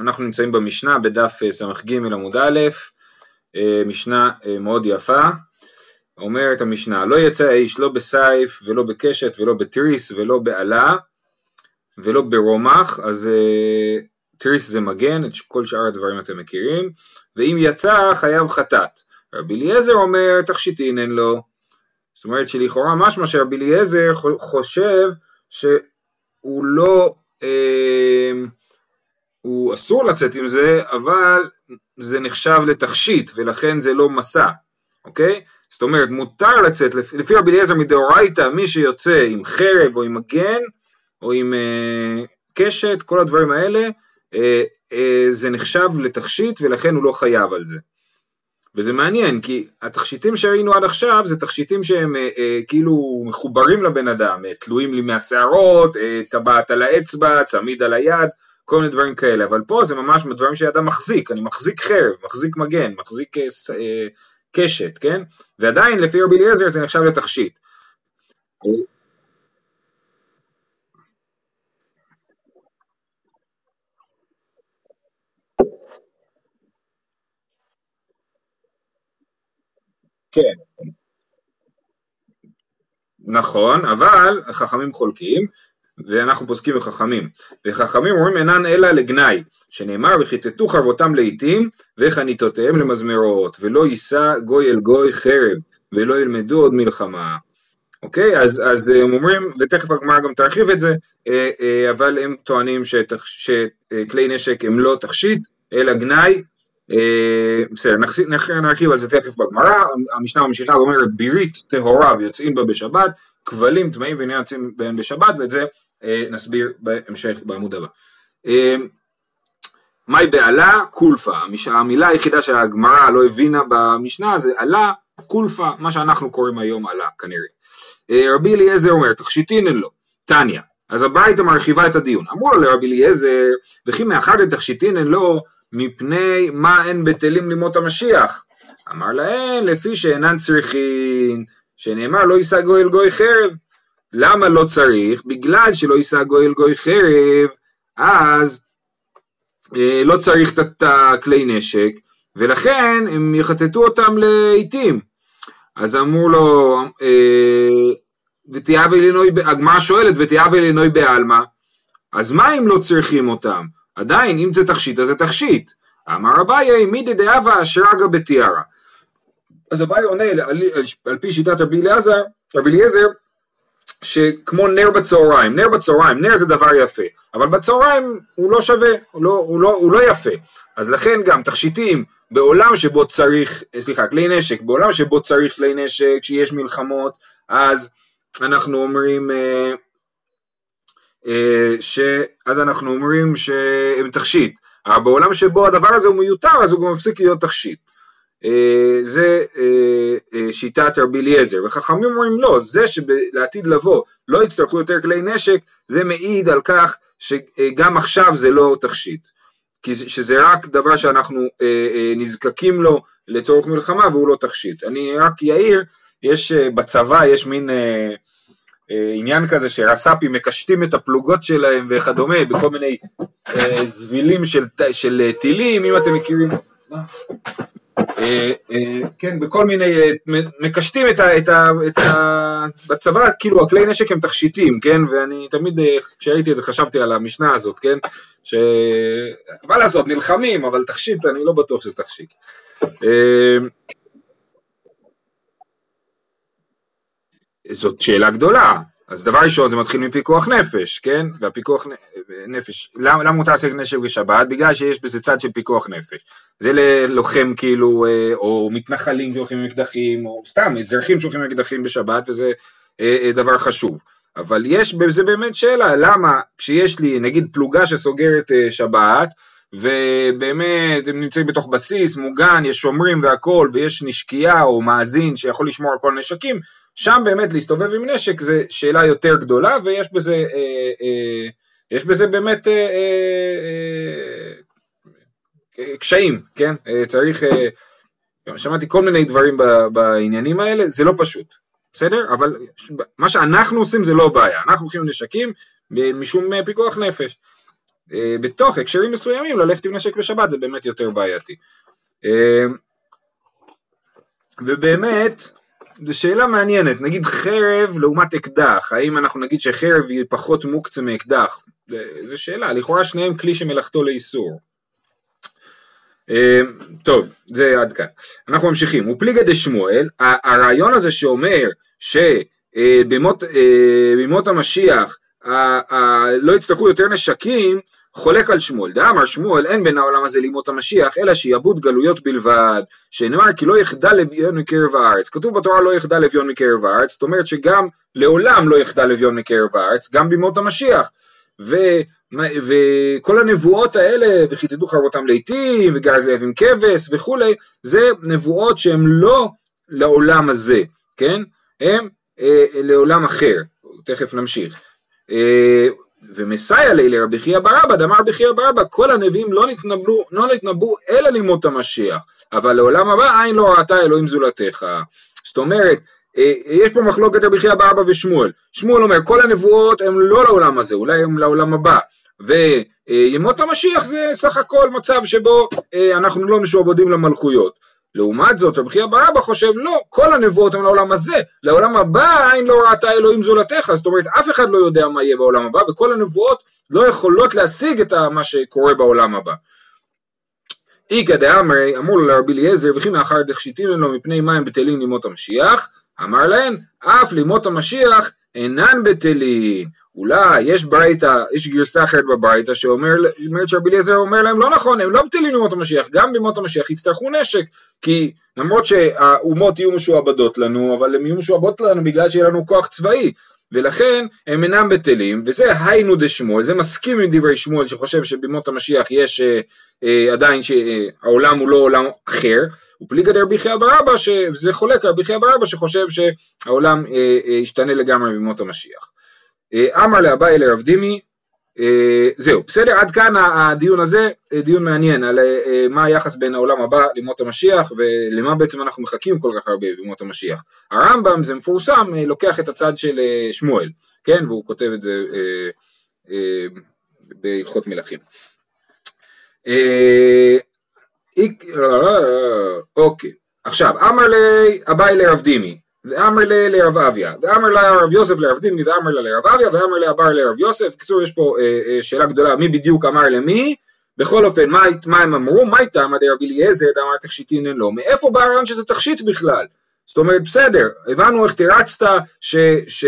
אנחנו נמצאים במשנה בדף אה, ס"ג עמוד א', אה, משנה אה, מאוד יפה, אומרת המשנה, לא יצא האיש לא בסייף ולא בקשת ולא בתריס ולא בעלה ולא ברומח, אז תריס זה מגן, את כל שאר הדברים אתם מכירים, ואם יצא חייב חטאת. רבי אליעזר אומר תכשיטין אין לו, זאת אומרת שלכאורה משמע שרבי אליעזר חושב שהוא לא אה, הוא אסור לצאת עם זה, אבל זה נחשב לתכשיט ולכן זה לא מסע, אוקיי? זאת אומרת, מותר לצאת, לפי רבי אליעזר מדאורייתא, מי שיוצא עם חרב או עם מגן או עם אה, קשת, כל הדברים האלה, אה, אה, זה נחשב לתכשיט ולכן הוא לא חייב על זה. וזה מעניין כי התכשיטים שראינו עד עכשיו זה תכשיטים שהם אה, אה, כאילו מחוברים לבן אדם, אה, תלויים לי מהשערות, אה, טבעת על האצבע, צמיד על היד, כל מיני דברים כאלה, אבל פה זה ממש דברים שאדם מחזיק, אני מחזיק חרב, מחזיק מגן, מחזיק אה, אה, קשת, כן? ועדיין לפי רבי אליעזר זה נחשב לתכשיט. כן. נכון, אבל החכמים חולקים, ואנחנו פוסקים בחכמים. וחכמים אומרים אינן אלא לגנאי, שנאמר וכיתתו חרבותם לעיתים וחניתותיהם למזמרות, ולא יישא גוי אל גוי חרב, ולא ילמדו עוד מלחמה. אוקיי? אז, אז הם אומרים, ותכף הגמרא גם תרחיב את זה, אה, אה, אבל הם טוענים שתח, שכלי נשק הם לא תכשיט, אלא גנאי. אה, בסדר, נרחיב על זה תכף בגמרא, המשנה ממשיכה ואומרת בירית טהורה ויוצאים בה בשבת, כבלים טמאים ואינם יוצאים בהם בשבת, ואת זה אה, נסביר בהמשך בעמוד הבא. אה, מהי בעלה? קולפה. המילה היחידה שהגמרא לא הבינה במשנה זה עלה, קולפה, מה שאנחנו קוראים היום עלה כנראה. אה, רבי אליעזר אומר, תכשיטין אין לו, טניה. אז הביתה מרחיבה את הדיון. אמרו לו לרבי אליעזר, וכי מאחד לתכשיטין אין לו, מפני מה אין בטלים לימות המשיח. אמר להם, לפי שאינן צריכין, שנאמר לא יישא גוי אל גוי חרב. למה לא צריך? בגלל שלא יישא גוי אל גוי חרב, אז אה, לא צריך את הכלי נשק, ולכן הם יחטטו אותם לעיתים. אז אמרו לו, אה, ותיאב אלינוי, הגמרא שואלת, ותיאב אלינוי בעלמא, אז מה אם לא צריכים אותם? עדיין, אם זה תכשיט, אז זה תכשיט. אמר אביי, מידי דאבה אשרגא בתיארה. אז אביי עונה על, על, על פי שיטת רבי אליעזר, רבי אליעזר, שכמו נר בצהריים, נר בצהריים, נר זה דבר יפה, אבל בצהריים הוא לא שווה, הוא לא, הוא לא, הוא לא יפה, אז לכן גם תכשיטים בעולם שבו צריך, סליחה, כלי נשק, בעולם שבו צריך כלי נשק, שיש מלחמות, אז אנחנו אומרים, אה, אה, ש, אז אנחנו אומרים שהם תכשיט, אבל בעולם שבו הדבר הזה הוא מיותר, אז הוא גם מפסיק להיות תכשיט. אה, זה אה, אה, שיטת רבי אליעזר, וחכמים אומרים לא, זה שלעתיד לבוא לא יצטרכו יותר כלי נשק, זה מעיד על כך שגם עכשיו זה לא תכשיט, שזה רק דבר שאנחנו נזקקים לו לצורך מלחמה והוא לא תכשיט. אני רק אעיר, יש בצבא, יש מין עניין כזה שרס"פים מקשטים את הפלוגות שלהם וכדומה בכל מיני זבילים של, של טילים, אם אתם מכירים. אה, אה, כן, בכל מיני, אה, מקשטים את ה... את ה, את ה בצבא, כאילו הכלי נשק הם תכשיטים, כן, ואני תמיד כשראיתי את זה חשבתי על המשנה הזאת, כן, ש... מה לעשות, נלחמים, אבל תכשיט, אני לא בטוח שזה תכשיט. זאת שאלה גדולה, אז דבר ראשון זה מתחיל מפיקוח נפש, כן? והפיקוח נפש, למה, למה מותר לשחק נשק בשבת? בגלל שיש בזה צד של פיקוח נפש. זה ללוחם כאילו, אה, או מתנחלים שהולכים עם אקדחים, או סתם אזרחים שהולכים עם אקדחים בשבת, וזה אה, אה, דבר חשוב. אבל יש בזה באמת שאלה, למה כשיש לי נגיד פלוגה שסוגרת שבת, ובאמת הם נמצאים בתוך בסיס מוגן, יש שומרים והכל, ויש נשקייה או מאזין שיכול לשמור על כל הנשקים, שם באמת להסתובב עם נשק זה שאלה יותר גדולה ויש בזה, אה, אה, יש בזה באמת אה, אה, אה, קשיים, כן? אה, צריך, אה, שמעתי כל מיני דברים בעניינים האלה, זה לא פשוט, בסדר? אבל מה שאנחנו עושים זה לא בעיה, אנחנו הולכים עם נשקים משום פיקוח נפש. אה, בתוך הקשרים מסוימים ללכת עם נשק בשבת זה באמת יותר בעייתי. אה, ובאמת, זו שאלה מעניינת, נגיד חרב לעומת אקדח, האם אנחנו נגיד שחרב היא פחות מוקצה מאקדח? זו שאלה, לכאורה שניהם כלי שמלאכתו לאיסור. טוב, זה עד כאן. אנחנו ממשיכים. ופליגא דשמואל, הרעיון הזה שאומר שבימות המשיח לא יצטרכו יותר נשקים, חולק על שמואל. דאמר שמואל אין בין העולם הזה לימות המשיח, אלא שיעבוד גלויות בלבד, שנאמר כי לא יחדל לביון מקרב הארץ. כתוב בתורה לא יחדל לביון מקרב הארץ, זאת אומרת שגם לעולם לא יחדל לביון מקרב הארץ, גם בימות המשיח. ו, וכל הנבואות האלה, וכיתתו חרבותם לעיתים, וגר זאב עם כבש וכולי, זה נבואות שהן לא לעולם הזה, כן? הם אה, לעולם אחר, תכף נמשיך. אה, ומסייע לי לרבי חייא ברבא, דאמר רבי חייא ברבא, כל הנביאים לא נתנבאו, לא נתנבאו אלא לימות המשיח, אבל לעולם הבא עין לא ראתה אלוהים זולתך. זאת אומרת, אה, יש פה מחלוקת רבי חייא ברבא ושמואל. שמואל אומר, כל הנבואות הן לא לעולם הזה, אולי הן לעולם הבא. וימות המשיח זה סך הכל מצב שבו אה, אנחנו לא משועבדים למלכויות. לעומת זאת רבי חייא ברבא חושב לא, כל הנבואות הן לעולם הזה, לעולם הבא אין לא ראתה אלוהים זולתך, זאת אומרת אף אחד לא יודע מה יהיה בעולם הבא וכל הנבואות לא יכולות להשיג את מה שקורה בעולם הבא. איכא דאמרי אמרו לו לרבי אליעזר וכי מאחר דכשיטים לו מפני מים בטלים לימות המשיח? אמר להן אף לימות המשיח אינן בטלים אולי יש ברייתא, יש גרסה אחרת בברייתא שאומרת שרבי אליעזר אומר להם לא נכון, הם לא בטלים בימות המשיח, גם בימות המשיח יצטרכו נשק, כי למרות שהאומות יהיו משועבדות לנו, אבל הן יהיו משועבדות לנו בגלל שיהיה לנו כוח צבאי, ולכן הם אינם בטלים, וזה היינו דשמואל, זה מסכים עם דברי שמואל שחושב שבימות המשיח יש אה, אה, עדיין שהעולם הוא לא עולם אחר, ופליגא דרבי חייא ברבא, שזה חולק רבי חייא ברבא שחושב שהעולם אה, אה, ישתנה לגמרי בימות המשיח. אה, אמר לאביי לרב דימי, אה, זהו, בסדר, עד כאן הדיון הזה, אה, דיון מעניין על מה היחס בין העולם הבא לימות המשיח ולמה בעצם אנחנו מחכים כל כך הרבה בימות המשיח. הרמב"ם, זה מפורסם, לוקח את הצד של שמואל, כן, והוא כותב את זה בהלכות מלכים. אוקיי, עכשיו, אמר לי אביי לרב דימי, ואמר לה לרב אביה, ואמר לה רב יוסף לרב דימי, ואמר לה לרב אביה, ואמר לה אבר לרב יוסף, בקיצור יש פה אה, אה, שאלה גדולה מי בדיוק אמר למי, בכל אופן מה, מה הם אמרו, מה איתם עדי רבי אליעזר? דאמר תכשיטין לא, מאיפה בא הרעיון שזה תכשיט בכלל? זאת אומרת בסדר, הבנו איך תירצת ש, ש,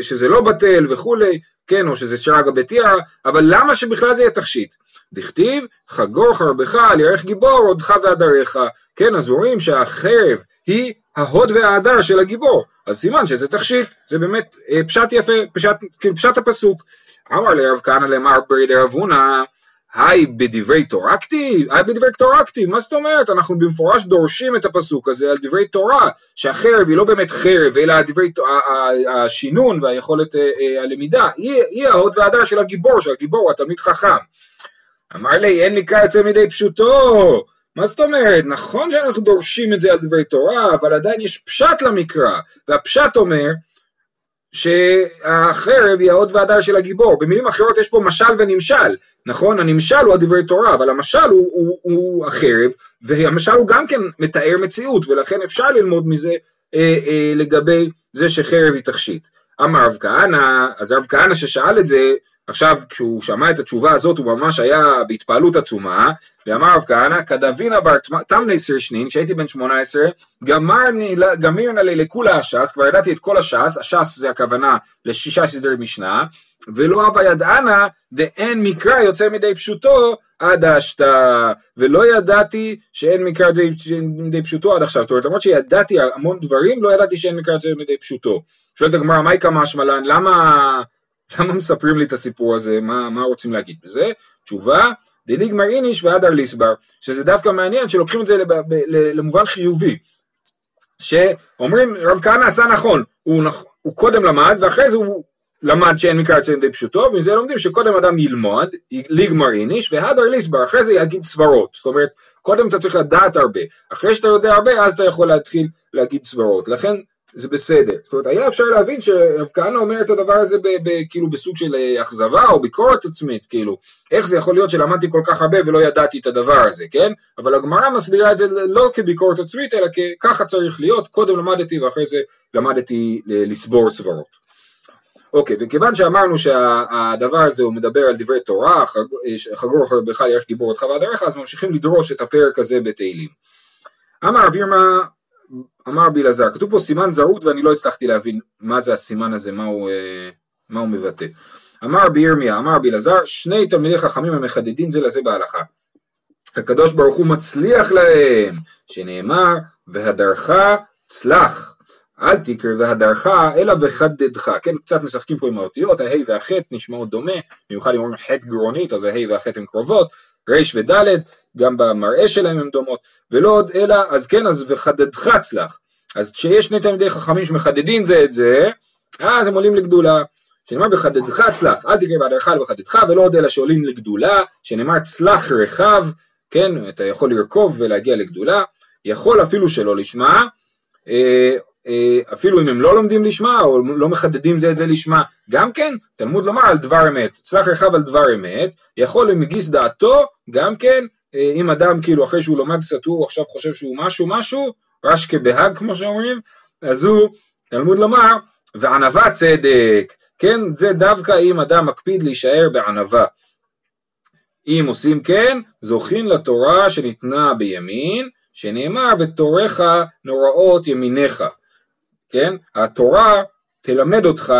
שזה לא בטל וכולי, כן, או שזה שרגא בתיארה, אבל למה שבכלל זה יהיה תכשיט? דכתיב חגור חרבך על ירך גיבור עודך ועדריך, כן, אז רואים שהחרב היא ההוד וההדר של הגיבור, אז סימן שזה תכשיט, זה באמת אה, פשט יפה, פשט, כאילו פשט הפסוק. אמר לרב כהנא למר ברי דרב הונא, היי בדברי תורה כתיב, היי בדברי תורה כתיב, מה זאת אומרת? אנחנו במפורש דורשים את הפסוק הזה על דברי תורה, שהחרב היא לא באמת חרב, אלא דברי, השינון והיכולת אה, אה, הלמידה, היא, היא ההוד וההדר של הגיבור, שהגיבור הוא התלמיד חכם. אמר לי, אין ניכר יוצא מידי פשוטו, מה זאת אומרת? נכון שאנחנו דורשים את זה על דברי תורה, אבל עדיין יש פשט למקרא, והפשט אומר שהחרב היא העוד והדר של הגיבור. במילים אחרות יש פה משל ונמשל, נכון? הנמשל הוא הדברי תורה, אבל המשל הוא, הוא, הוא החרב, והמשל הוא גם כן מתאר מציאות, ולכן אפשר ללמוד מזה אה, אה, לגבי זה שחרב היא תכשיט. אמר רב כהנא, אז רב כהנא ששאל את זה, עכשיו כשהוא שמע את התשובה הזאת הוא ממש היה בהתפעלות עצומה ואמר רב כהנא כדבינה בר תמני שנין כשהייתי בן שמונה עשרה גמירנה לי לכולה הש"ס כבר ידעתי את כל הש"ס הש"ס זה הכוונה לשישה סדרי משנה ולא הווה ידענה דאין מקרא יוצא מדי פשוטו עד השתא ולא ידעתי שאין מקרא מדי פשוטו עד עכשיו. זאת אומרת למרות שידעתי המון דברים לא ידעתי שאין מקרא יוצא מדי פשוטו. שואלת הגמרא מהי כמה שמלן למה למה מספרים לי את הסיפור הזה, מה, מה רוצים להגיד בזה? תשובה, דליגמר איניש והדר ליסבר, שזה דווקא מעניין שלוקחים את זה לב, ב, למובן חיובי, שאומרים רב כהנא עשה נכון, הוא, הוא קודם למד ואחרי זה הוא למד שאין מקרא אצלם די פשוטו, ומזה לומדים שקודם אדם ילמוד, ליגמר איניש, והדר ליסבר, אחרי זה יגיד סברות, זאת אומרת, קודם אתה צריך לדעת הרבה, אחרי שאתה יודע הרבה אז אתה יכול להתחיל להגיד סברות, לכן זה בסדר. זאת אומרת, היה אפשר להבין שרב כהנא אומר את הדבר הזה ב, ב, כאילו בסוג של אה, אכזבה או ביקורת עצמית, כאילו, איך זה יכול להיות שלמדתי כל כך הרבה ולא ידעתי את הדבר הזה, כן? אבל הגמרא מסבירה את זה לא כביקורת עצמית, אלא ככה צריך להיות, קודם למדתי ואחרי זה למדתי לסבור סברות. אוקיי, וכיוון שאמרנו שהדבר הזה הוא מדבר על דברי תורה, חגור אחר בכלל ירך גיבור אותך ועדריך, אז ממשיכים לדרוש את הפרק הזה בתהילים. אמר אבירמה, אמר בלעזר, כתוב פה סימן זרות ואני לא הצלחתי להבין מה זה הסימן הזה, מה הוא, אה, מה הוא מבטא. אמר בירמיה, אמר בלעזר, שני תלמידי חכמים המחדדים זה לזה בהלכה. הקדוש ברוך הוא מצליח להם, שנאמר, והדרך צלח. אל תקרא והדרך אלא וחדדך, כן קצת משחקים פה עם האותיות, הה' והח' נשמעות דומה, במיוחד אם אומרים ח' גרונית אז הה' והח' הן קרובות, ר' וד' גם במראה שלהם הן דומות, ולא עוד אלא אז כן אז וחדדך צלח, אז כשיש שני תלמידי חכמים שמחדדים זה את זה, אז הם עולים לגדולה, שנאמר וחדדך צלח, אל תקרא והדרך וחדדך ולא עוד אלא שעולים לגדולה, שנאמר צלח רחב, כן, אתה יכול לרכוב ולהגיע לגדולה, יכול אפילו שלא לשמה, אה, אפילו אם הם לא לומדים לשמה או לא מחדדים זה את זה לשמה, גם כן, תלמוד לומר על דבר אמת, צלח רחב על דבר אמת, יכול למגיס דעתו, גם כן, אה, אם אדם כאילו אחרי שהוא לומד קצת הוא עכשיו חושב שהוא משהו משהו, רש כבהג כמו שאומרים, אז הוא, תלמוד לומר, וענווה צדק, כן, זה דווקא אם אדם מקפיד להישאר בענווה. אם עושים כן, זוכין לתורה שניתנה בימין, שנאמר ותורך נוראות ימיניך. כן? התורה תלמד אותך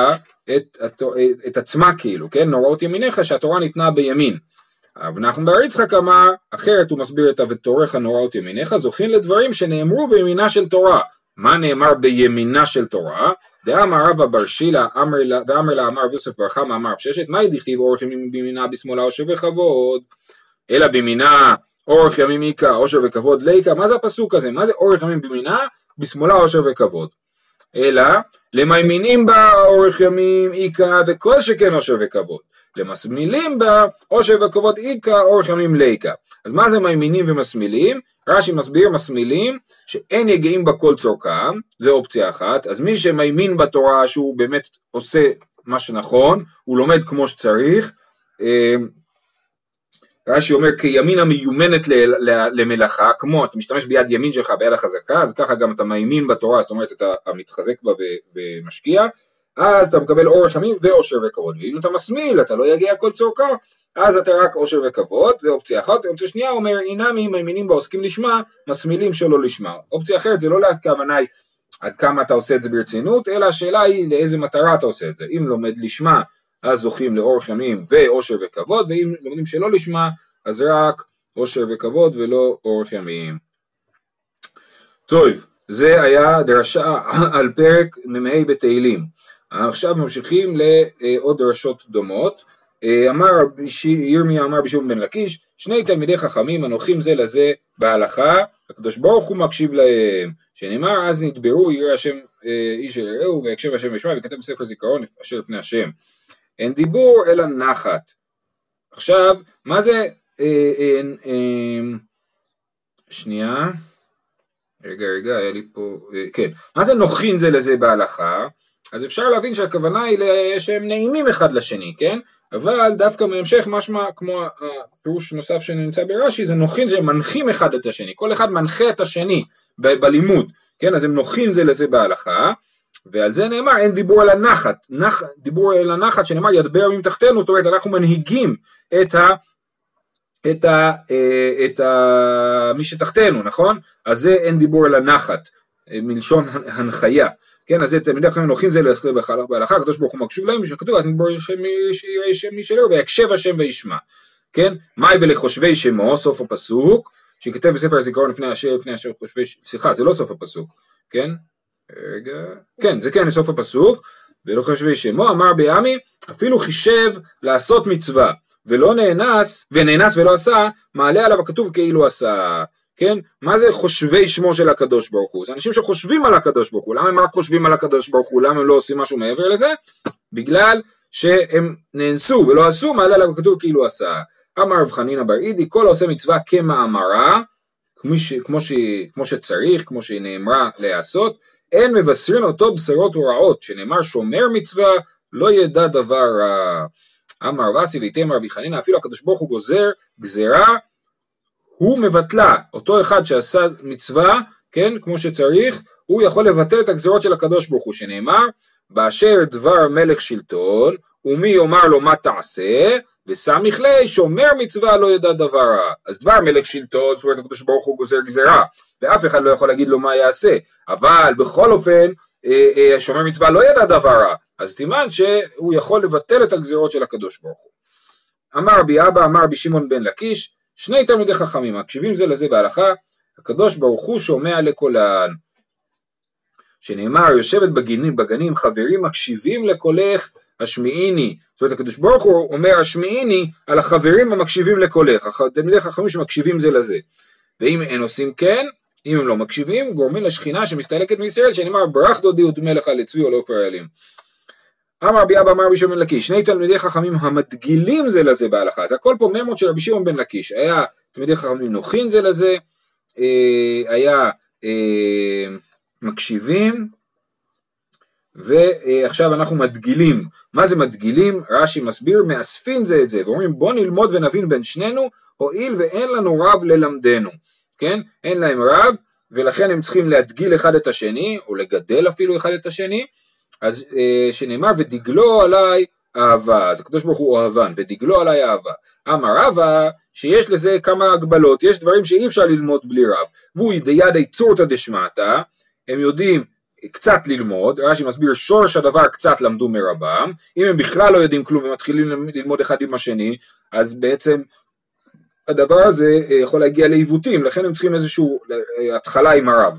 את, את, את עצמה כאילו, כן? נוראות ימיניך שהתורה ניתנה בימין. רב נחמן בר יצחק אמר, אחרת הוא מסביר את ותורך נוראות ימיניך, זוכין לדברים שנאמרו בימינה של תורה. מה נאמר בימינה של תורה? דאמר רבא בר שילה ואמר לה אמר יוסף בר חמא אמר ששת מה ידיכי ואורך ימים בימינה בשמאלה עושר וכבוד אלא בימינה אורך ימים איכה עושר וכבוד ליקה מה זה הפסוק הזה? מה זה אורך ימים בימינה בשמאלה עושר וכבוד? אלא למימינים בה אורך ימים איכה וכל שכן עושר וכבוד. למסמילים בה עושר וכבוד איכה אורך ימים ליקה. אז מה זה מימינים ומסמילים? רש"י מסביר מסמילים שאין יגעים בה כל צורכם, זה אופציה אחת, אז מי שמימין בתורה שהוא באמת עושה מה שנכון, הוא לומד כמו שצריך, אה, רש"י אומר כימין המיומנת למלאכה, כמו אתה משתמש ביד ימין שלך ביד החזקה, אז ככה גם אתה מימין בתורה, זאת אומרת אתה מתחזק בה ומשקיע, אז אתה מקבל אורך ימים ואושר וכבוד, ואם אתה מסמיל אתה לא יגיע כל צורכה, אז אתה רק אושר וכבוד, זה אופציה אחת, אופציה שנייה אומר אינם מימינים בעוסקים לשמה, מסמילים שלא לשמה, אופציה אחרת זה לא הכוונה עד כמה אתה עושה את זה ברצינות, אלא השאלה היא לאיזה מטרה אתה עושה את זה, אם לומד לשמה אז זוכים לאורך ימים ואושר וכבוד, ואם לומדים שלא לשמה, אז רק אושר וכבוד ולא אורך ימים. טוב, זה היה דרשה על פרק מ"ה בתהילים. עכשיו ממשיכים לעוד דרשות דומות. אמר ירמיה אמר בשום בן לקיש, שני תלמידי חכמים הנוחים זה לזה בהלכה, הקדוש ברוך הוא מקשיב להם, שנאמר אז נדברו ירא השם אה, איש אל רעהו ויקשב השם וישמע וכתב בספר זיכרון אשר לפני השם. אין דיבור אלא נחת. עכשיו, מה זה, אה, אה, אה, שנייה, רגע רגע, היה לי פה, אה, כן, מה זה נוחין זה לזה בהלכה? אז אפשר להבין שהכוונה היא שהם נעימים אחד לשני, כן? אבל דווקא בהמשך משמע כמו הפירוש נוסף שנמצא ברש"י זה נוחין שהם מנחים אחד את השני, כל אחד מנחה את השני ב- בלימוד, כן? אז הם נוחין זה לזה בהלכה, ועל זה נאמר אין דיבור על הנחת, נח, דיבור על הנחת שנאמר ידבר ימים תחתנו, זאת אומרת אנחנו מנהיגים את ה... את ה... אה, את ה... מי שתחתנו, נכון? אז זה אין דיבור על הנחת, אה, מלשון הנחיה. כן, אז תלמידי חכמים נוחים זה לעסקו בהלכה, הקדוש ברוך הוא מקשיב להם, ושכתוב אז נדבור שם מי שלו, ויקשב השם וישמע. כן, מאי ולחושבי שמו, סוף הפסוק, שכתב בספר הזיכרון לפני השם, לפני השם חושבי, סליחה, זה לא סוף הפסוק, כן? רגע, כן, זה כן סוף הפסוק, ולא חושבי שמו, אמר בעמי, אפילו חישב לעשות מצווה, ולא נאנס, ונאנס ולא עשה, מעלה עליו הכתוב כאילו עשה. כן? מה זה חושבי שמו של הקדוש ברוך הוא? זה אנשים שחושבים על הקדוש ברוך הוא. למה הם רק חושבים על הקדוש ברוך הוא? למה הם לא עושים משהו מעבר לזה? בגלל שהם נאנסו ולא עשו, מעלה עליו הכתוב כאילו עשה. אמר רב חנינא בר אידי, כל העושה מצווה כמאמרה, כמו, ש, כמו, ש, כמו שצריך, כמו שהיא נאמרה להיעשות, אין מבשרין אותו בשורות ורעות, שנאמר שומר מצווה לא ידע דבר רע. אמר רסי ויתמר רבי חנינא אפילו הקדוש ברוך הוא גוזר גזרה הוא מבטלה, אותו אחד שעשה מצווה, כן, כמו שצריך, הוא יכול לבטל את הגזרות של הקדוש ברוך הוא, שנאמר, באשר דבר מלך שלטון, ומי יאמר לו מה תעשה, וסמיך ליה שומר מצווה לא ידע דבר רע. אז דבר מלך שלטון, זאת אומרת הקדוש ברוך הוא גוזר גזרה, ואף אחד לא יכול להגיד לו מה יעשה, אבל בכל אופן, אה, אה, שומר מצווה לא ידע דבר רע, אז תימן שהוא יכול לבטל את הגזרות של הקדוש ברוך הוא. אמר רבי אבא, אמר רבי שמעון בן לקיש, שני תלמידי חכמים מקשיבים זה לזה בהלכה, הקדוש ברוך הוא שומע לקולן. שנאמר יושבת בגנים, בגנים חברים מקשיבים לקולך השמיעיני. זאת אומרת הקדוש ברוך הוא אומר השמיעיני על החברים המקשיבים לקולך, תלמידי חכמים שמקשיבים זה לזה. ואם אין עושים כן, אם הם לא מקשיבים, גורמים לשכינה שמסתלקת מישראל, שנאמר ברך דודי ודמי לך לצבי או לעופר האלים. אמר רבי אבא אמר רבי שמעון לקיש, שני תלמידי חכמים המדגילים זה לזה בהלכה, אז הכל פה ממות של רבי שמעון בן לקיש, היה תלמידי חכמים נוחין זה לזה, אה, היה אה, מקשיבים, ועכשיו אנחנו מדגילים, מה זה מדגילים? רש"י מסביר, מאספים זה את זה, ואומרים בוא נלמוד ונבין בין שנינו, הואיל ואין לנו רב ללמדנו, כן? אין להם רב, ולכן הם צריכים להדגיל אחד את השני, או לגדל אפילו אחד את השני, אז אה, שנאמר ודגלו עליי אהבה, אז הקדוש ברוך הוא אוהבן, ודגלו עליי אהבה. אמר רבא שיש לזה כמה הגבלות, יש דברים שאי אפשר ללמוד בלי רב, והוא דידי צורתא דשמטא, הם יודעים קצת ללמוד, רש"י מסביר שורש הדבר קצת למדו מרבם, אם הם בכלל לא יודעים כלום ומתחילים ללמוד אחד עם השני, אז בעצם הדבר הזה אה, יכול להגיע לעיוותים, לכן הם צריכים איזושהי אה, התחלה עם הרב.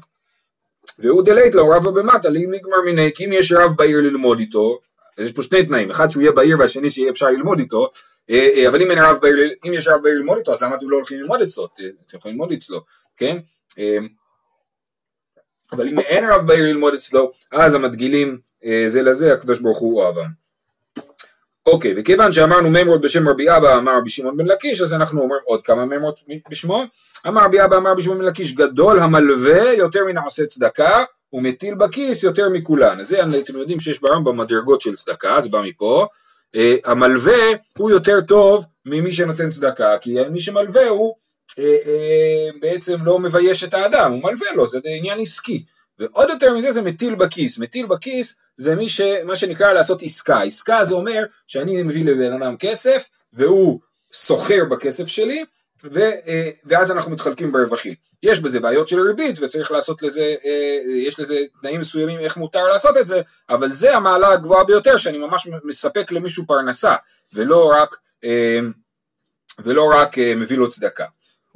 והוא דלית לו רבא במטה לי מגמר מיני, כי אם יש רב בעיר ללמוד איתו, יש פה שני תנאים, אחד שהוא יהיה בעיר והשני שיהיה אפשר ללמוד איתו, אה, אבל אם רב בעיר, אם יש רב בעיר ללמוד איתו, אז למה אתם לא הולכים ללמוד אצלו? אתם יכולים ללמוד אצלו, כן? אה, אבל אם אין רב בעיר ללמוד אצלו, אז המדגילים זה לזה, הקדוש ברוך הוא אוהבם. אוקיי, וכיוון שאמרנו מימרות בשם רבי אבא אמר רבי שמעון בן לקיש, אז אנחנו אומרים עוד כמה מימרות בשמו. אמר רבי אבא אמר רבי שמעון בן לקיש, גדול המלווה יותר מן העושה צדקה, ומטיל בכיס יותר מכולן. אז זה אתם יודעים שיש ברמב"ם מדרגות של צדקה, זה בא מפה. Uh, המלווה הוא יותר טוב ממי שנותן צדקה, כי מי שמלווה הוא בעצם לא מבייש את האדם, הוא מלווה לו, זה עניין עסקי. ועוד יותר מזה זה מטיל בכיס, מטיל בכיס זה מי ש, מה שנקרא לעשות עסקה, עסקה זה אומר שאני מביא לבן אדם כסף והוא סוחר בכסף שלי ו, אה, ואז אנחנו מתחלקים ברווחים. יש בזה בעיות של ריבית וצריך לעשות לזה, אה, יש לזה תנאים מסוימים איך מותר לעשות את זה, אבל זה המעלה הגבוהה ביותר שאני ממש מספק למישהו פרנסה ולא רק, אה, ולא רק מביא לו צדקה.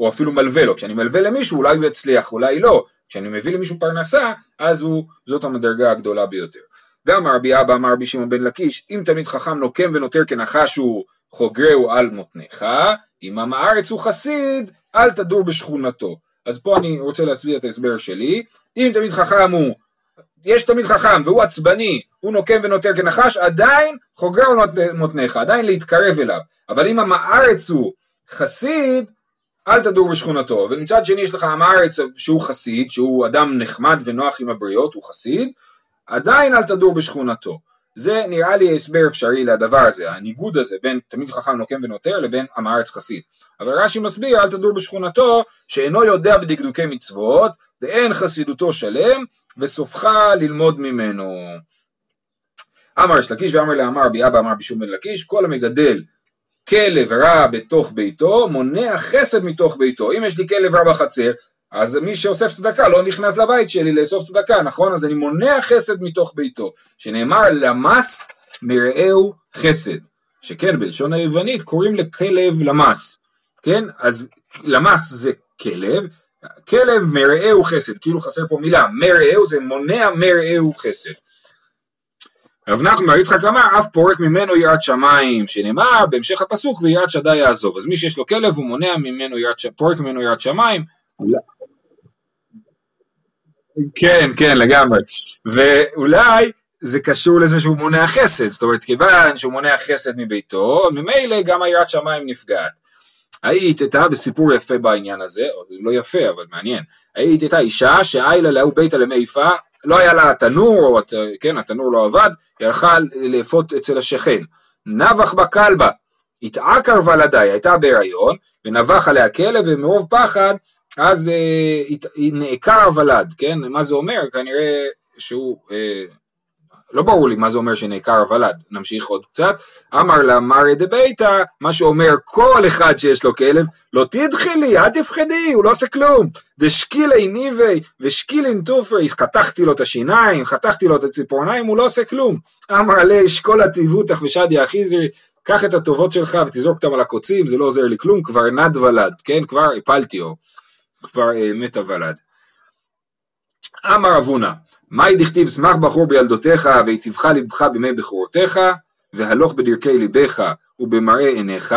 או אפילו מלווה לו, כשאני מלווה למישהו אולי הוא יצליח, אולי לא, כשאני מביא למישהו פרנסה, אז הוא, זאת המדרגה הגדולה ביותר. ואמר רבי אבא אמר רבי שמעון בן לקיש, אם תלמיד חכם נוקם ונותר כנחש הוא חוגרהו על מותניך, אם עם הארץ הוא חסיד, אל תדור בשכונתו. אז פה אני רוצה להסביר את ההסבר שלי, אם תלמיד חכם הוא, יש תלמיד חכם והוא עצבני, הוא נוקם ונותר כנחש, עדיין חוגרהו מותניך, עדיין להתקרב אליו. אבל אם עם הארץ הוא חסיד, אל תדור בשכונתו, ומצד שני יש לך עם הארץ שהוא חסיד, שהוא אדם נחמד ונוח עם הבריות, הוא חסיד, עדיין אל תדור בשכונתו. זה נראה לי הסבר אפשרי לדבר הזה, הניגוד הזה בין תמיד חכם נוקם ונותר לבין עם הארץ חסיד. אבל רש"י מסביר אל תדור בשכונתו שאינו יודע בדקדוקי מצוות ואין חסידותו שלם וסופך ללמוד ממנו. אמר יש לקיש ואמר לאמר בי אבא אמר בשום בן לקיש כל המגדל כלב רע בתוך ביתו, מונע חסד מתוך ביתו. אם יש לי כלב רע בחצר, אז מי שאוסף צדקה לא נכנס לבית שלי לאסוף צדקה, נכון? אז אני מונע חסד מתוך ביתו. שנאמר למס מרעהו חסד. שכן בלשון היוונית קוראים לכלב למס. כן? אז למס זה כלב, כלב מרעהו חסד, כאילו חסר פה מילה, מרעהו זה מונע מרעהו חסד. רב נחמן בר יצחק אמר אף פורק ממנו יראת שמיים שנאמר בהמשך הפסוק ויראת שדי יעזוב אז מי שיש לו כלב הוא מונע ממנו יראת פורק ממנו יראת שמיים. כן כן לגמרי. ואולי זה קשור לזה שהוא מונע חסד. זאת אומרת כיוון שהוא מונע חסד מביתו ממילא גם היראת שמיים נפגעת. היית הייתה בסיפור יפה בעניין הזה, לא יפה אבל מעניין, היית הייתה אישה שאיילה להו ביתה למי יפה לא היה לה תנור, או כן, התנור לא עבד, היא הלכה לאפות אצל השכן. נבח בכלבה, התעקר ולדי, הייתה בהיריון, ונבח עליה כלב, ומרוב פחד, אז אה, היא נעקר הוולד, כן? מה זה אומר? כנראה שהוא... אה, לא ברור לי מה זה אומר שנעקר הוולד, נמשיך עוד קצת. אמר לה מרי דביתא, מה שאומר כל אחד שיש לו כלב, לא תדחי לי, אל תפחדי, הוא לא עושה כלום. דשקילי ניבי ושקילין תופרי, חתכתי לו את השיניים, חתכתי לו את הציפורניים, הוא לא עושה כלום. אמר לה אשכול עתיבותך ושדיה אחיזרי, קח את הטובות שלך ותזרוק אותם על הקוצים, זה לא עוזר לי כלום, כבר נד ולד, כן? כבר הפלתי או כבר אה, מת הוולד. אמר אבונה, מאי דכתיב שמח בחור בילדותיך והיטיבך לבך בימי בכורותיך והלוך בדרכי ליבך ובמראה עיניך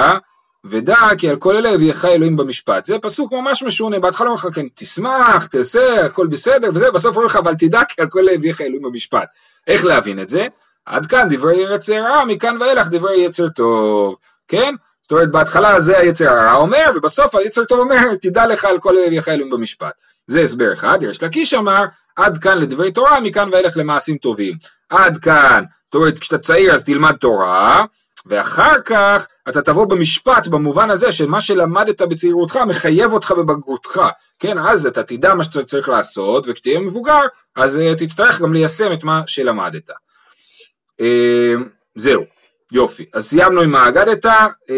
ודע כי על כל אלה יביאך אלוהים במשפט. זה פסוק ממש משונה, בהתחלה אומר לך כן תשמח, תעשה, הכל בסדר וזה, בסוף אומר לך אבל תדע כי על כל אלה יביאך אלוהים במשפט. איך להבין את זה? עד כאן דברי יצר רע, מכאן ואילך דברי יצר טוב, כן? זאת אומרת בהתחלה זה היצר הרע אומר ובסוף היצר טוב אומר תדע לך על כל אלה יביאך אלוהים במשפט. זה הסבר אחד, יש לקיש אמר עד כאן לדברי תורה, מכאן ואילך למעשים טובים. עד כאן, זאת אומרת, כשאתה צעיר אז תלמד תורה, ואחר כך אתה תבוא במשפט במובן הזה של מה שלמדת בצעירותך מחייב אותך בבגרותך, כן, אז אתה תדע מה שאתה צריך לעשות, וכשתהיה מבוגר, אז uh, תצטרך גם ליישם את מה שלמדת. Uh, זהו, יופי. אז סיימנו עם האגדתא, uh,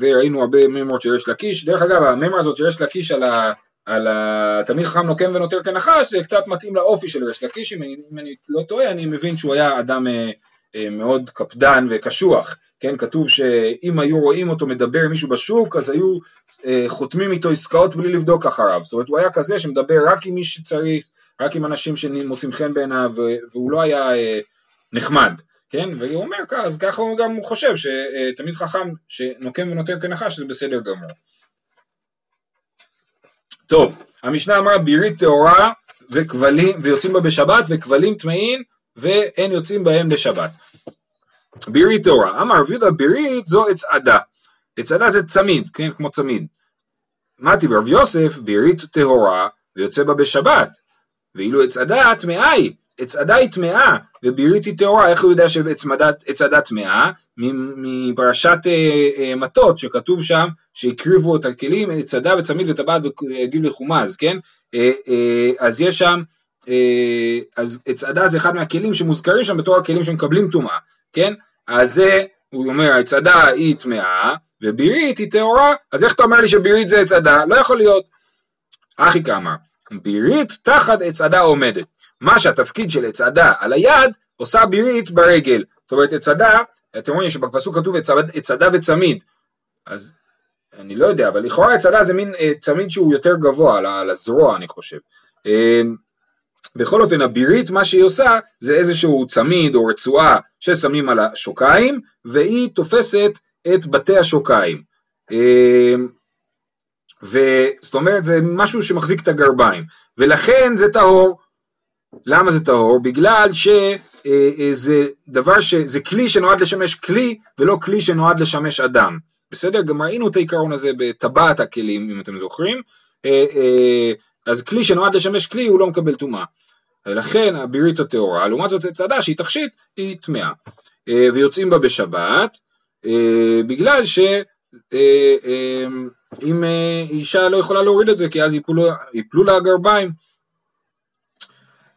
וראינו הרבה מימות של יש לקיש. דרך אגב, המימרה הזאת של יש לקיש על ה... על התלמיד חכם נוקם ונותר כנחש, זה קצת מתאים לאופי של ריש לקיש, אם אני, אם אני לא טועה, אני מבין שהוא היה אדם אה, אה, מאוד קפדן וקשוח, כן, כתוב שאם היו רואים אותו מדבר עם מישהו בשוק, אז היו אה, חותמים איתו עסקאות בלי לבדוק אחריו, זאת אומרת הוא היה כזה שמדבר רק עם מי שצריך, רק עם אנשים שמוצאים חן בעיניו, והוא לא היה אה, נחמד. כן, והוא אומר אז ככה הוא גם חושב שתלמיד חכם שנוקם ונותר כנחש זה בסדר גמור. טוב, המשנה אמרה בירית טהורה וכבלים, ויוצאים בה בשבת וכבלים טמאים ואין יוצאים בהם בשבת. בירית טהורה, אמר רב בירית זו עץ עדה זה צמיד, כן, כמו צמיד. מתי ורב יוסף בירית טהורה ויוצא בה בשבת, ואילו עדה טמאה היא, עדה היא טמאה ובירית היא טהורה, איך הוא יודע שעדה טמאה? מפרשת אה, אה, מטות שכתוב שם שהקריבו את הכלים, צדה וצמיד וטבעת וגיל וחומז, כן? אה, אה, אז יש שם, אה, אז צדה זה אחד מהכלים שמוזכרים שם בתור הכלים שמקבלים טומאה, כן? אז זה, הוא אומר, הצעדה היא טמאה ובירית היא טהורה, אז איך אתה אומר לי שבירית זה הצעדה? לא יכול להיות. אחי כמה, בירית תחת הצעדה עומדת. מה שהתפקיד של הצעדה על היד, עושה בירית ברגל. זאת אומרת, הצעדה, אתם רואים שבפסוק כתוב הצעדה וצמיד. אז אני לא יודע, אבל לכאורה הצלה זה מין אה, צמיד שהוא יותר גבוה על, הזרוע אני חושב. אה, בכל אופן הבירית מה שהיא עושה זה איזשהו צמיד או רצועה ששמים על השוקיים והיא תופסת את בתי השוקיים. אה, וזאת אומרת זה משהו שמחזיק את הגרביים ולכן זה טהור. למה זה טהור? בגלל שזה דבר ש... זה כלי שנועד לשמש כלי ולא כלי שנועד לשמש אדם. בסדר? גם ראינו את העיקרון הזה בטבעת הכלים, אם אתם זוכרים. אה, אה, אז כלי שנועד לשמש כלי הוא לא מקבל טומאה. ולכן הבירית הטהורה, לעומת זאת הצעדה שהיא תכשיט, היא טמאה. אה, ויוצאים בה בשבת, בגלל שאם אישה לא יכולה להוריד את זה, כי אז יפלו לה הגרביים.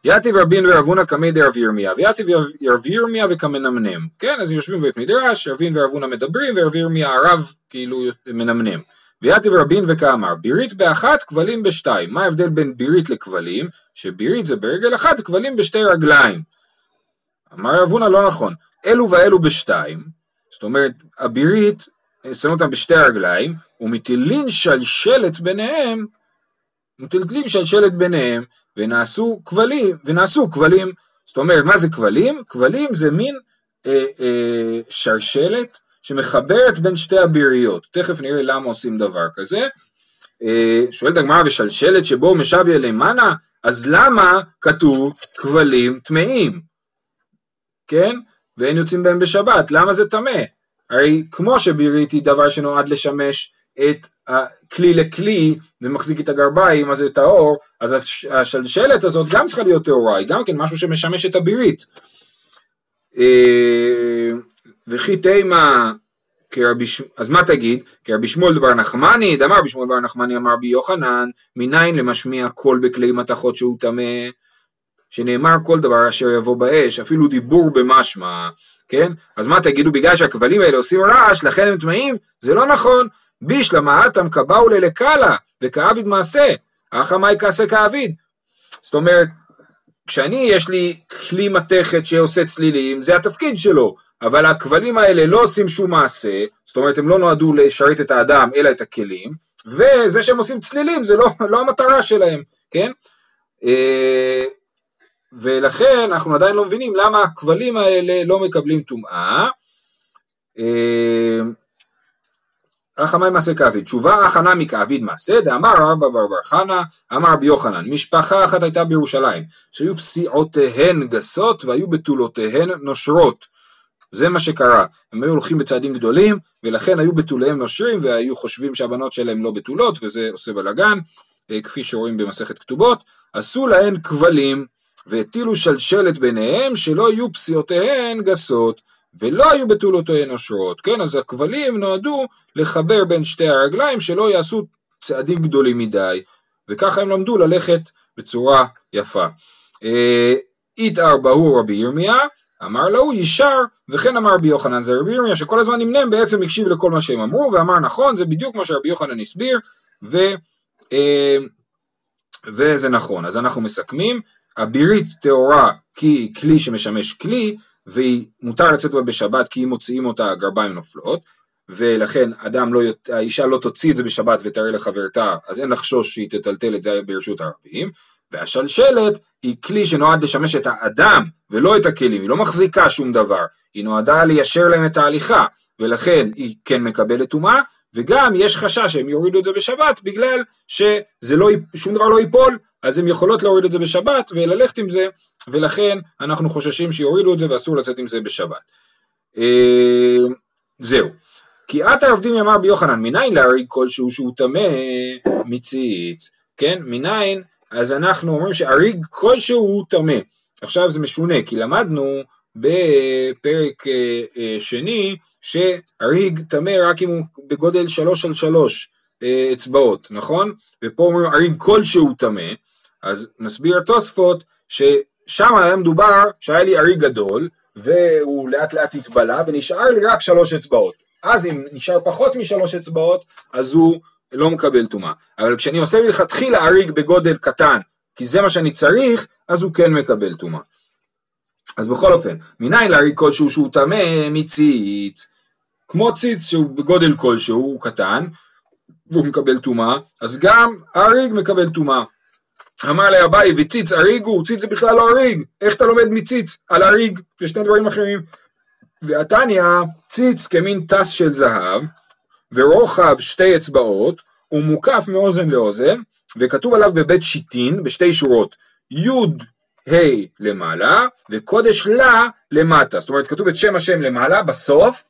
יתיב רבין ורבונה קמי דרב ירמיה, ויתיב רב ירמיה וכמנמנם. כן, אז יושבים בבית מדרש, רבין ורבונה מדברים, ורב ירמיה הרב כאילו מנמנם. ויתיב רבין וכאמר, בירית באחת, כבלים בשתיים. מה ההבדל בין בירית לכבלים? שבירית זה ברגל אחת, כבלים בשתי רגליים. אמר רבונה לא נכון, אלו ואלו בשתיים. זאת אומרת, הבירית, שם אותם בשתי רגליים, ומטילין שלשלת ביניהם, מטלטלים שלשלת ביניהם, ונעשו כבלים, ונעשו כבלים, זאת אומרת, מה זה כבלים? כבלים זה מין אה, אה, שרשלת שמחברת בין שתי הביריות, תכף נראה למה עושים דבר כזה. אה, שואלת הגמרא בשלשלת שבו משביה למענה, אז למה כתוב כבלים טמאים? כן? ואין יוצאים בהם בשבת, למה זה טמא? הרי כמו שבירית היא דבר שנועד לשמש את הכלי לכלי ומחזיק את הגרביים, אז את האור, אז השלשלת הזאת גם צריכה להיות טהורה, היא גם כן משהו שמשמש את הבירית. אה, וכי תימה אז מה תגיד? כרבי שמואל דבר נחמני, דאמר רבי שמואל דבר נחמני אמר בי יוחנן, מניין למשמיע קול בכלי מתכות שהוא טמא, שנאמר כל דבר אשר יבוא באש, אפילו דיבור במשמע, כן? אז מה תגידו, בגלל שהכבלים האלה עושים רעש, לכן הם טמאים? זה לא נכון. בישלמה אטם כבאו ללקלה, וכאביד מעשה, אחא מאי כעשה כאביד. זאת אומרת, כשאני, יש לי כלי מתכת שעושה צלילים, זה התפקיד שלו, אבל הכבלים האלה לא עושים שום מעשה, זאת אומרת, הם לא נועדו לשרת את האדם, אלא את הכלים, וזה שהם עושים צלילים, זה לא, לא המטרה שלהם, כן? אה, ולכן אנחנו עדיין לא מבינים למה הכבלים האלה לא מקבלים טומאה. רחמי מעשה כאביד, תשובה הכנה מכאביד מעשה, דאמר רבא בר בר חנה, אמר רבי יוחנן, משפחה אחת הייתה בירושלים, שהיו פסיעותיהן גסות והיו בתולותיהן נושרות. זה מה שקרה, הם היו הולכים בצעדים גדולים, ולכן היו בתוליהם נושרים, והיו חושבים שהבנות שלהם לא בתולות, וזה עושה בלאגן, אה, כפי שרואים במסכת כתובות, עשו להן כבלים, והטילו שלשלת ביניהם, שלא יהיו פסיעותיהן גסות. ולא היו בתולותיהן אושרות, כן? אז הכבלים נועדו לחבר בין שתי הרגליים שלא יעשו צעדים גדולים מדי, וככה הם למדו ללכת בצורה יפה. אה, בהוא רבי ירמיה, אמר לו ישר, וכן אמר רבי יוחנן זה רבי ירמיה, שכל הזמן נמנם בעצם הקשיב לכל מה שהם אמרו, ואמר נכון, זה בדיוק מה שרבי יוחנן הסביר, ו, אה, וזה נכון. אז אנחנו מסכמים, הבירית טהורה כי כלי שמשמש כלי, ומותר לצאת בה בשבת כי אם מוציאים אותה הגרביים נופלות, ולכן אדם לא, האישה לא תוציא את זה בשבת ותראה לחברתה, אז אין לחשוש שהיא תטלטל את זה ברשות הרבים, והשלשלת היא כלי שנועד לשמש את האדם ולא את הכלים, היא לא מחזיקה שום דבר, היא נועדה ליישר להם את ההליכה, ולכן היא כן מקבלת טומאה, וגם יש חשש שהם יורידו את זה בשבת בגלל ששום דבר לא ייפול, אז הן יכולות להוריד את זה בשבת וללכת עם זה, ולכן אנחנו חוששים שיורידו את זה ואסור לצאת עם זה בשבת. אה, זהו. כי את העובדים יאמר ביוחנן, מניין להריג כלשהו שהוא טמא מציץ, כן? מניין, אז אנחנו אומרים שהריג כלשהו הוא טמא. עכשיו זה משונה, כי למדנו בפרק אה, אה, שני שהריג טמא רק אם הוא בגודל שלוש על שלוש אצבעות, נכון? ופה אומרים הריג כלשהו טמא, אז מסביר התוספות ששם היה מדובר שהיה לי ארי גדול והוא לאט לאט התבלה ונשאר לי רק שלוש אצבעות. אז אם נשאר פחות משלוש אצבעות אז הוא לא מקבל טומאה. אבל כשאני עושה מלכתחילה אריג בגודל קטן כי זה מה שאני צריך אז הוא כן מקבל טומאה. אז בכל אופן, מניין להריג כלשהו שהוא טמא מציץ, כמו ציץ שהוא בגודל כלשהו, הוא קטן, והוא מקבל טומאה, אז גם האריג מקבל טומאה. אמר לאביי וציץ אריגו, ציץ זה בכלל לא אריג, איך אתה לומד מציץ על אריג, זה שני דברים אחרים. והתניא, ציץ כמין טס של זהב, ורוחב שתי אצבעות, הוא מוקף מאוזן לאוזן, וכתוב עליו בבית שיטין בשתי שורות, י' ה' למעלה, וקודש לה למטה. זאת אומרת, כתוב את שם השם למעלה, בסוף,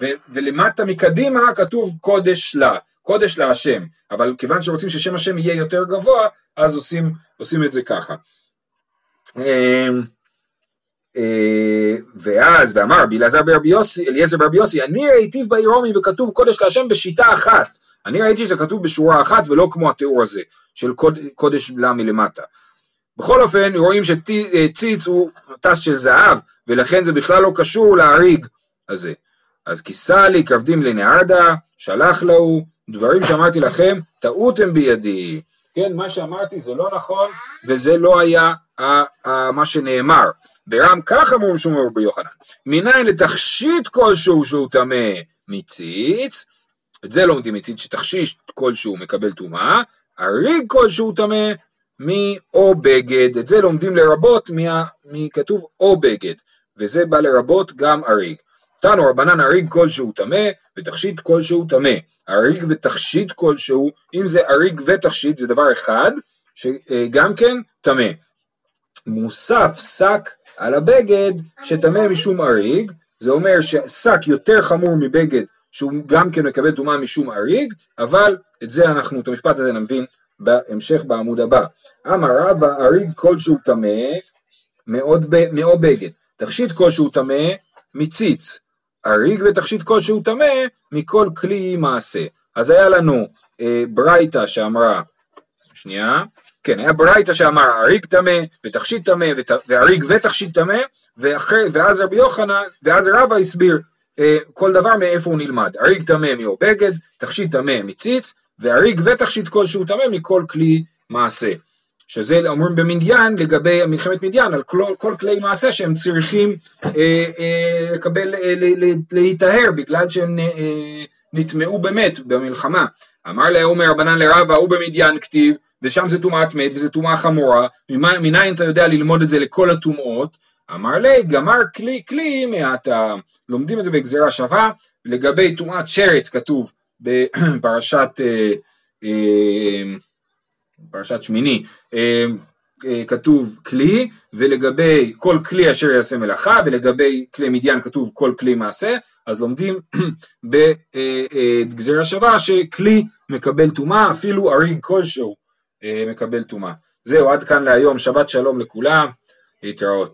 ו- ולמטה מקדימה כתוב קודש לה. קודש להשם, אבל כיוון שרוצים ששם השם יהיה יותר גבוה, אז עושים, עושים את זה ככה. אמ, אה, ואז, ואמר רבי אלעזר ברבי יוסי, אליעזר ברבי יוסי, אני ראיתיו בעירומי וכתוב קודש להשם בשיטה אחת. אני ראיתי שזה כתוב בשורה אחת ולא כמו התיאור הזה, של קודש לה מלמטה. בכל אופן, רואים שציץ הוא טס של זהב, ולכן זה בכלל לא קשור להריג הזה. אז כיסה לי כבדים לנהרדה, שלח לו, דברים שאמרתי לכם, טעותם בידי. כן, מה שאמרתי זה לא נכון, וזה לא היה מה שנאמר. ברם כך אמרו שומר רבי יוחנן. מניין לתכשיט כלשהו שהוא טמא מציץ, את זה לומדים מציץ שתכשיט כלשהו מקבל טומאה, הריג כלשהו טמא מאו בגד, את זה לומדים לרבות מכתוב או בגד, וזה בא לרבות גם הריג. תנו רבנן הריג כלשהו טמא ותכשיט כלשהו טמא. הריג ותכשיט כלשהו, אם זה הריג ותכשיט זה דבר אחד, שגם כן טמא. מוסף שק על הבגד שטמא משום הריג, זה אומר ששק יותר חמור מבגד שהוא גם כן מקבל טומאה משום אריג, אבל את זה אנחנו, את המשפט הזה נבין בהמשך בעמוד הבא. אמר רבא אריג כלשהו טמא מאו בגד, תכשיט כלשהו טמא מציץ, אריג ותכשיט כלשהו טמא מכל כלי מעשה. אז היה לנו אה, ברייתא שאמרה, שנייה, כן, היה ברייתא שאמר אריג טמא ותכשיט טמא ואריג ותכשיט טמא ואז רבי יוחנן, ואז רבא הסביר אה, כל דבר מאיפה הוא נלמד, אריג טמא מאו בגד, תכשיט טמא מציץ ואריג ותכשיט כלשהו טמא מכל כלי מעשה. שזה אומרים במדיין לגבי מלחמת מדיין על כל, כל כלי מעשה שהם צריכים אה, אה, לקבל, אה, להיטהר בגלל שהם אה, נטמעו באמת במלחמה. אמר לה אומר רבנן לרבה הוא במדיין כתיב ושם זה טומאת מת וזה טומאה חמורה, מניין אתה יודע ללמוד את זה לכל הטומאות? אמר לי גמר כלי כלי מעתה, לומדים את זה בגזירה שווה, לגבי טומאת שרץ כתוב בפרשת אה, אה, פרשת שמיני, אה, אה, כתוב כלי, ולגבי כל כלי אשר יעשה מלאכה, ולגבי כלי מדיין כתוב כל כלי מעשה, אז לומדים בגזירה שווה שכלי מקבל טומאה, אפילו אריג כלשהו מקבל טומאה. זהו, עד כאן להיום, שבת שלום לכולם, להתראות.